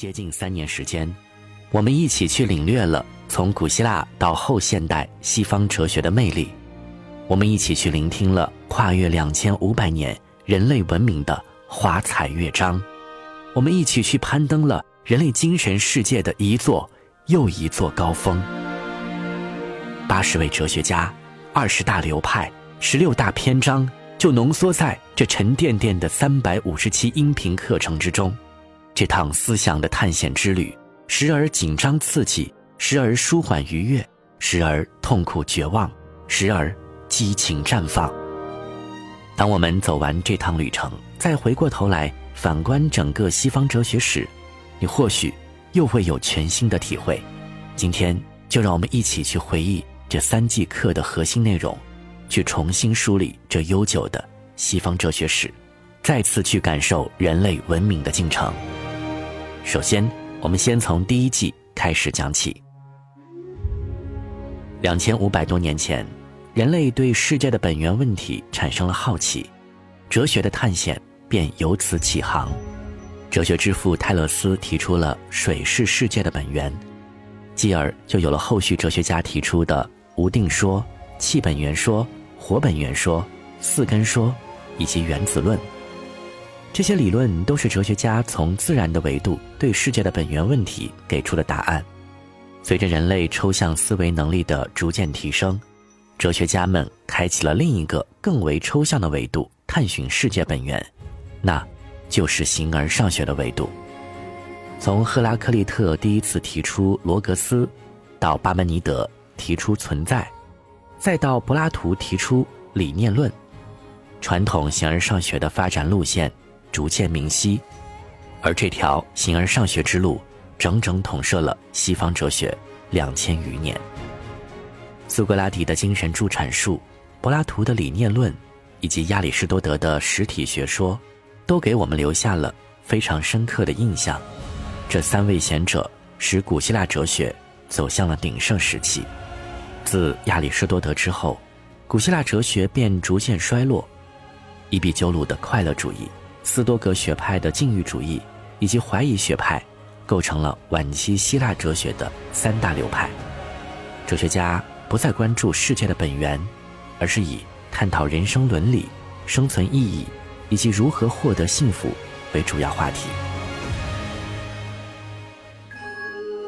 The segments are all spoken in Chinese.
接近三年时间，我们一起去领略了从古希腊到后现代西方哲学的魅力，我们一起去聆听了跨越两千五百年人类文明的华彩乐章，我们一起去攀登了人类精神世界的一座又一座高峰。八十位哲学家，二十大流派，十六大篇章，就浓缩在这沉甸甸的三百五十期音频课程之中。这趟思想的探险之旅，时而紧张刺激，时而舒缓愉悦，时而痛苦绝望，时而激情绽放。当我们走完这趟旅程，再回过头来反观整个西方哲学史，你或许又会有全新的体会。今天就让我们一起去回忆这三季课的核心内容，去重新梳理这悠久的西方哲学史，再次去感受人类文明的进程。首先，我们先从第一季开始讲起。两千五百多年前，人类对世界的本源问题产生了好奇，哲学的探险便由此起航。哲学之父泰勒斯提出了“水是世界的本源”，继而就有了后续哲学家提出的无定说、气本源说、火本源说、四根说以及原子论。这些理论都是哲学家从自然的维度对世界的本源问题给出的答案。随着人类抽象思维能力的逐渐提升，哲学家们开启了另一个更为抽象的维度探寻世界本源，那就是形而上学的维度。从赫拉克利特第一次提出罗格斯，到巴门尼德提出存在，再到柏拉图提出理念论，传统形而上学的发展路线。逐渐明晰，而这条形而上学之路，整整统摄了西方哲学两千余年。苏格拉底的精神助阐述，柏拉图的理念论，以及亚里士多德的实体学说，都给我们留下了非常深刻的印象。这三位贤者使古希腊哲学走向了鼎盛时期。自亚里士多德之后，古希腊哲学便逐渐衰落。伊壁鸠鲁的快乐主义。斯多葛学派的禁欲主义以及怀疑学派，构成了晚期希腊哲学的三大流派。哲学家不再关注世界的本源，而是以探讨人生伦理、生存意义以及如何获得幸福为主要话题。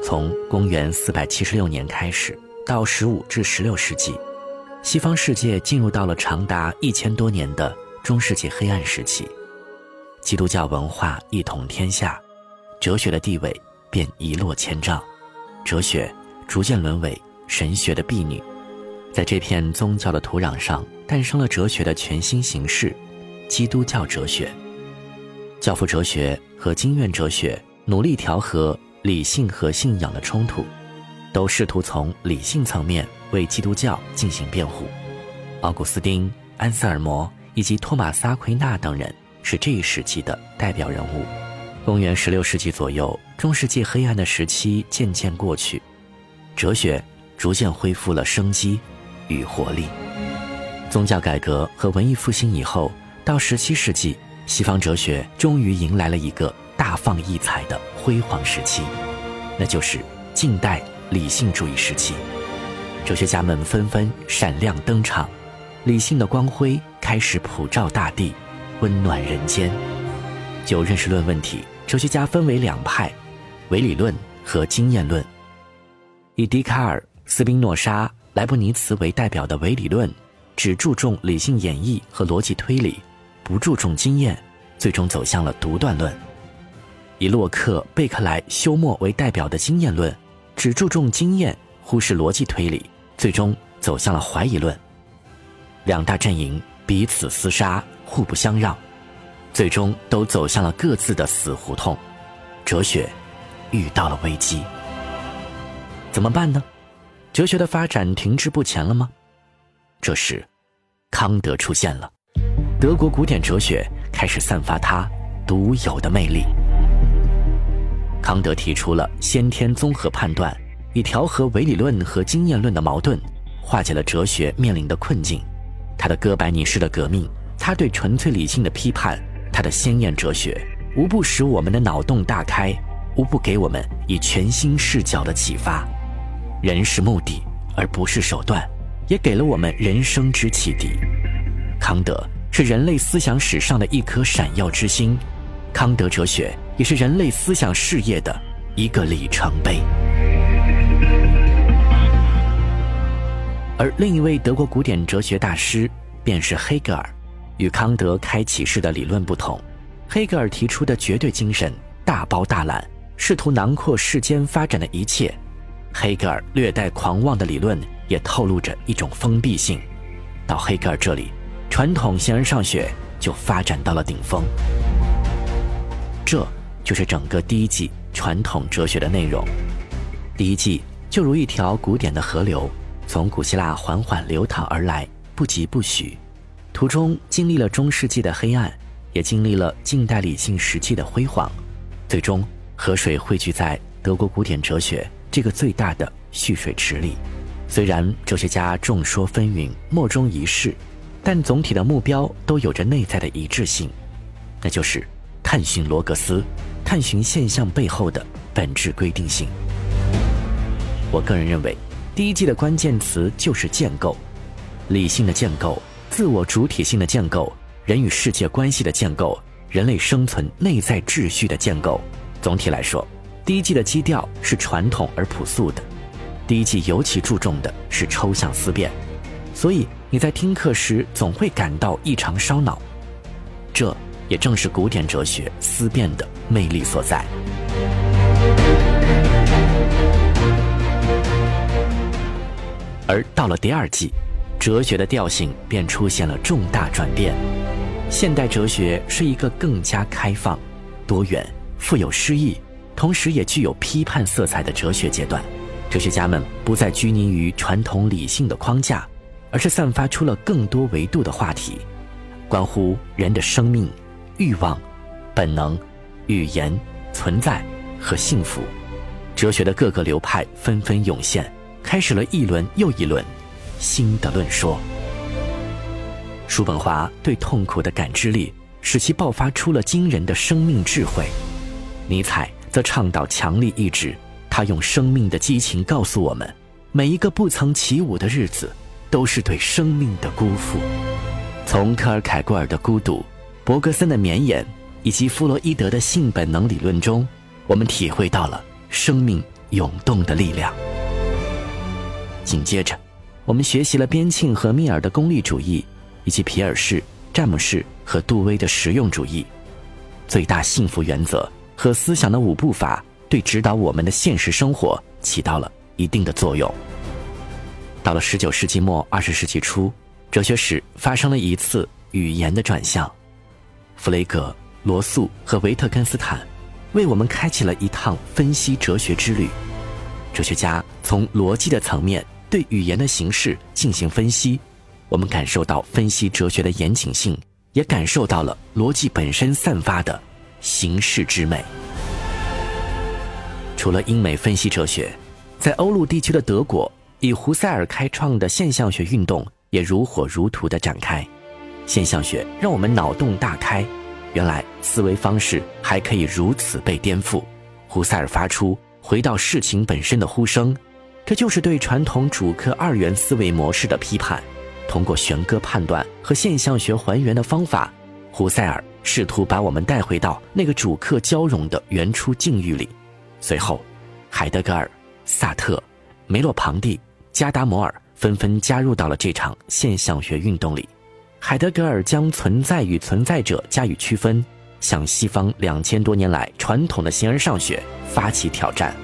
从公元四百七十六年开始，到十五至十六世纪，西方世界进入到了长达一千多年的中世纪黑暗时期。基督教文化一统天下，哲学的地位便一落千丈，哲学逐渐沦为神学的婢女。在这片宗教的土壤上，诞生了哲学的全新形式——基督教哲学。教父哲学和经验哲学努力调和理性和信仰的冲突，都试图从理性层面为基督教进行辩护。奥古斯丁、安塞尔摩以及托马斯·奎那等人。是这一时期的代表人物。公元十六世纪左右，中世纪黑暗的时期渐渐过去，哲学逐渐恢复了生机与活力。宗教改革和文艺复兴以后，到十七世纪，西方哲学终于迎来了一个大放异彩的辉煌时期，那就是近代理性主义时期。哲学家们纷纷闪亮登场，理性的光辉开始普照大地。温暖人间。就认识论问题，哲学家分为两派：唯理论和经验论。以笛卡尔、斯宾诺莎、莱布尼茨为代表的唯理论，只注重理性演绎和逻辑推理，不注重经验，最终走向了独断论；以洛克、贝克莱、休谟为代表的经验论，只注重经验，忽视逻辑推理，最终走向了怀疑论。两大阵营彼此厮杀。互不相让，最终都走向了各自的死胡同。哲学遇到了危机，怎么办呢？哲学的发展停滞不前了吗？这时，康德出现了，德国古典哲学开始散发它独有的魅力。康德提出了先天综合判断，以调和唯理论和经验论的矛盾，化解了哲学面临的困境。他的哥白尼式的革命。他对纯粹理性的批判，他的鲜艳哲学，无不使我们的脑洞大开，无不给我们以全新视角的启发。人是目的，而不是手段，也给了我们人生之启迪。康德是人类思想史上的一颗闪耀之星，康德哲学也是人类思想事业的一个里程碑。而另一位德国古典哲学大师便是黑格尔，与康德开启式的理论不同，黑格尔提出的绝对精神大包大揽，试图囊括世间发展的一切。黑格尔略带狂妄的理论也透露着一种封闭性。到黑格尔这里，传统形而上学就发展到了顶峰。这就是整个第一季传统哲学的内容。第一季就如一条古典的河流，从古希腊缓缓流淌而来，不疾不徐，途中经历了中世纪的黑暗，也经历了近代理性时期的辉煌，最终河水汇聚在德国古典哲学。这个最大的蓄水池里，虽然哲学家众说纷纭、莫衷一是，但总体的目标都有着内在的一致性，那就是探寻罗格斯，探寻现象背后的本质规定性。我个人认为，第一季的关键词就是建构，理性的建构、自我主体性的建构、人与世界关系的建构、人类生存内在秩序的建构。总体来说。第一季的基调是传统而朴素的，第一季尤其注重的是抽象思辨，所以你在听课时总会感到异常烧脑，这也正是古典哲学思辨的魅力所在。而到了第二季，哲学的调性便出现了重大转变，现代哲学是一个更加开放、多元、富有诗意。同时也具有批判色彩的哲学阶段，哲学家们不再拘泥于传统理性的框架，而是散发出了更多维度的话题，关乎人的生命、欲望、本能、语言、存在和幸福。哲学的各个流派纷纷涌现，开始了一轮又一轮新的论说。叔本华对痛苦的感知力，使其爆发出了惊人的生命智慧。尼采。则倡导强力意志，他用生命的激情告诉我们：每一个不曾起舞的日子，都是对生命的辜负。从科尔凯郭尔的孤独、伯格森的绵延以及弗洛伊德的性本能理论中，我们体会到了生命涌动的力量。紧接着，我们学习了边沁和密尔的功利主义，以及皮尔士、詹姆士和杜威的实用主义，最大幸福原则。和思想的五步法对指导我们的现实生活起到了一定的作用。到了十九世纪末二十世纪初，哲学史发生了一次语言的转向。弗雷格、罗素和维特根斯坦为我们开启了一趟分析哲学之旅。哲学家从逻辑的层面对语言的形式进行分析，我们感受到分析哲学的严谨性，也感受到了逻辑本身散发的。形式之美。除了英美分析哲学，在欧陆地区的德国，以胡塞尔开创的现象学运动也如火如荼的展开。现象学让我们脑洞大开，原来思维方式还可以如此被颠覆。胡塞尔发出“回到事情本身”的呼声，这就是对传统主客二元思维模式的批判。通过弦歌判断和现象学还原的方法，胡塞尔。试图把我们带回到那个主客交融的原初境遇里。随后，海德格尔、萨特、梅洛庞蒂、加达摩尔纷纷加入到了这场现象学运动里。海德格尔将存在与存在者加以区分，向西方两千多年来传统的形而上学发起挑战。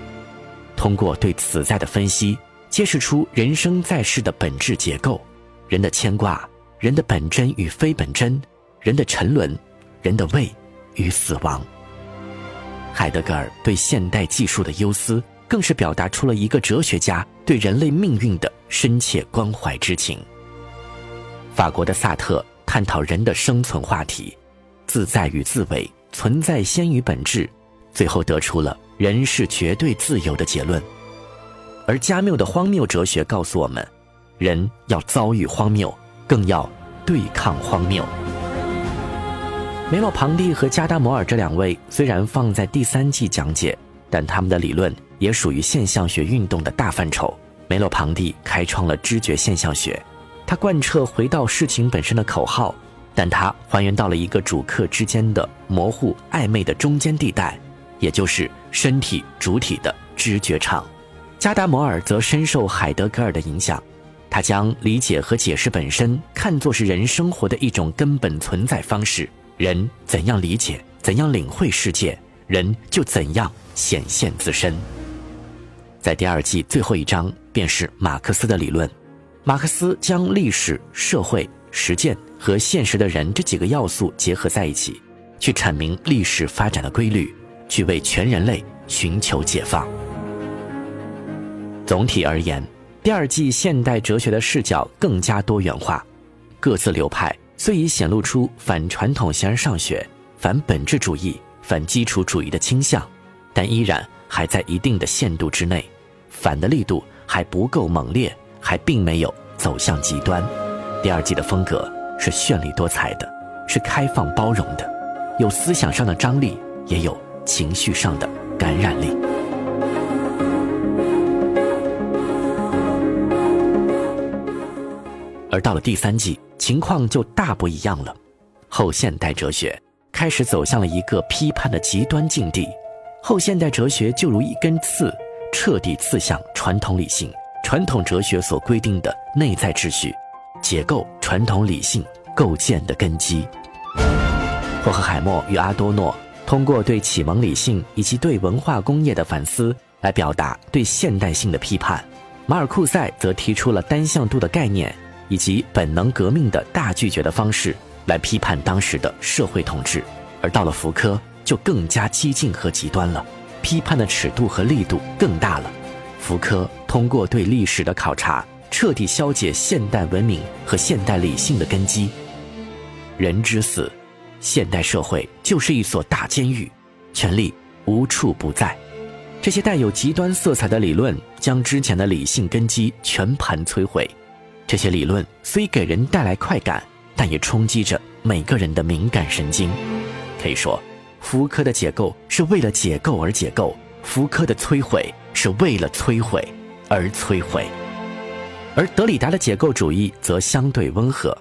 通过对此在的分析，揭示出人生在世的本质结构、人的牵挂、人的本真与非本真、人的沉沦。人的胃与死亡。海德格尔对现代技术的忧思，更是表达出了一个哲学家对人类命运的深切关怀之情。法国的萨特探讨人的生存话题，自在与自为，存在先于本质，最后得出了人是绝对自由的结论。而加缪的荒谬哲学告诉我们，人要遭遇荒谬，更要对抗荒谬。梅洛庞蒂和加达摩尔这两位虽然放在第三季讲解，但他们的理论也属于现象学运动的大范畴。梅洛庞蒂开创了知觉现象学，他贯彻回到事情本身的口号，但他还原到了一个主客之间的模糊暧昧的中间地带，也就是身体主体的知觉场。加达摩尔则深受海德格尔的影响，他将理解和解释本身看作是人生活的一种根本存在方式。人怎样理解、怎样领会世界，人就怎样显现自身。在第二季最后一章，便是马克思的理论。马克思将历史、社会、实践和现实的人这几个要素结合在一起，去阐明历史发展的规律，去为全人类寻求解放。总体而言，第二季现代哲学的视角更加多元化，各自流派虽已显露出反传统形而上学、反本质主义、反基础主义的倾向，但依然。还在一定的限度之内，反的力度还不够猛烈，还并没有走向极端。第二季的风格是绚丽多彩的，是开放包容的，有思想上的张力，也有情绪上的感染力。而到了第三季，情况就大不一样了，后现代哲学开始走向了一个批判的极端境地。后现代哲学就如一根刺，彻底刺向传统理性、传统哲学所规定的内在秩序，解构传统理性构建的根基。霍克海默与阿多诺通过对启蒙理性以及对文化工业的反思来表达对现代性的批判，马尔库塞则提出了单向度的概念以及本能革命的大拒绝的方式来批判当时的社会统治，而到了福柯。就更加激进和极端了，批判的尺度和力度更大了。福柯通过对历史的考察，彻底消解现代文明和现代理性的根基。人之死，现代社会就是一所大监狱，权力无处不在。这些带有极端色彩的理论，将之前的理性根基全盘摧毁。这些理论虽给人带来快感，但也冲击着每个人的敏感神经。可以说。福柯的解构是为了解构而解构，福柯的摧毁是为了摧毁而摧毁，而德里达的解构主义则相对温和，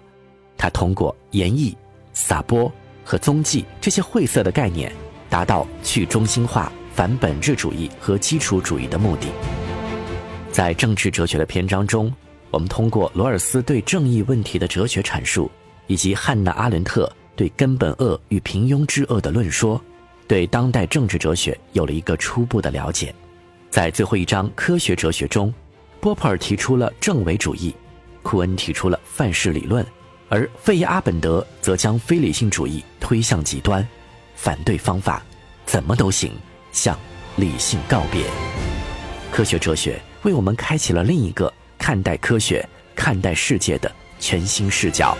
他通过演绎、撒播和踪迹这些晦涩的概念，达到去中心化、反本质主义和基础主义的目的。在政治哲学的篇章中，我们通过罗尔斯对正义问题的哲学阐述，以及汉娜·阿伦特。对根本恶与平庸之恶的论说，对当代政治哲学有了一个初步的了解。在最后一章科学哲学中，波普尔提出了正伪主义，库恩提出了范式理论，而费耶阿本德则将非理性主义推向极端，反对方法，怎么都行，向理性告别。科学哲学为我们开启了另一个看待科学、看待世界的全新视角。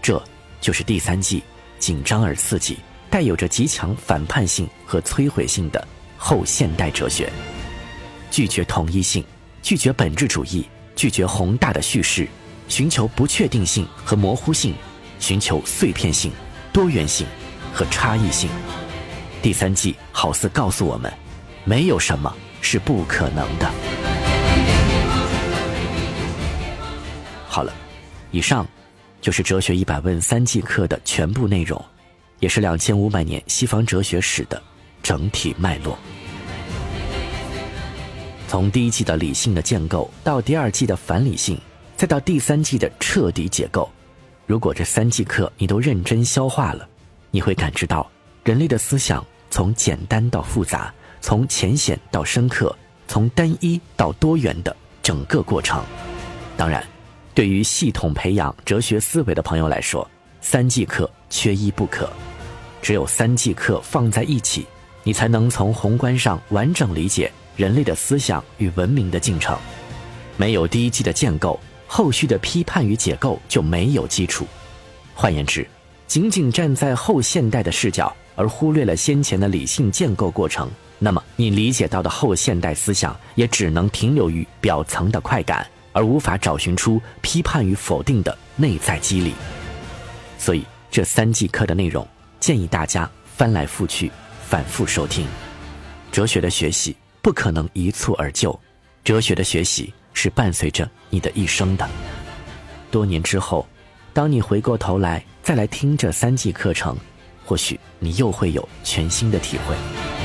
这。就是第三季紧张而刺激、带有着极强反叛性和摧毁性的后现代哲学，拒绝统一性，拒绝本质主义，拒绝宏大的叙事，寻求不确定性和模糊性，寻求碎片性、多元性和差异性。第三季好似告诉我们，没有什么是不可能的。好了，以上。就是哲学一百问三季课的全部内容，也是两千五百年西方哲学史的整体脉络。从第一季的理性的建构，到第二季的反理性，再到第三季的彻底解构。如果这三季课你都认真消化了，你会感知到人类的思想从简单到复杂，从浅显到深刻，从单一到多元的整个过程。当然。对于系统培养哲学思维的朋友来说，三季课缺一不可。只有三季课放在一起，你才能从宏观上完整理解人类的思想与文明的进程。没有第一季的建构，后续的批判与解构就没有基础。换言之，仅仅站在后现代的视角，而忽略了先前的理性建构过程，那么你理解到的后现代思想也只能停留于表层的快感。而无法找寻出批判与否定的内在机理，所以这三季课的内容建议大家翻来覆去反复收听。哲学的学习不可能一蹴而就，哲学的学习是伴随着你的一生的。多年之后，当你回过头来再来听这三季课程，或许你又会有全新的体会。